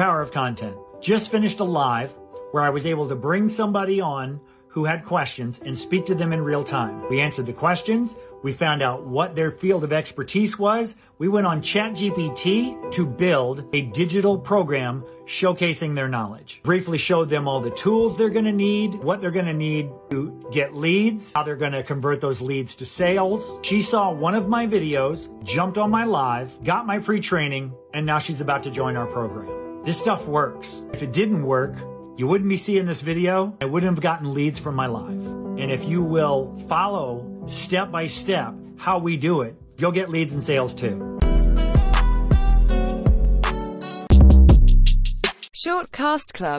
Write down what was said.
power of content. Just finished a live where I was able to bring somebody on who had questions and speak to them in real time. We answered the questions. We found out what their field of expertise was. We went on ChatGPT to build a digital program showcasing their knowledge. Briefly showed them all the tools they're going to need, what they're going to need to get leads, how they're going to convert those leads to sales. She saw one of my videos, jumped on my live, got my free training, and now she's about to join our program. This stuff works. If it didn't work, you wouldn't be seeing this video. I wouldn't have gotten leads from my live. And if you will follow step by step how we do it, you'll get leads and sales too. Shortcast Club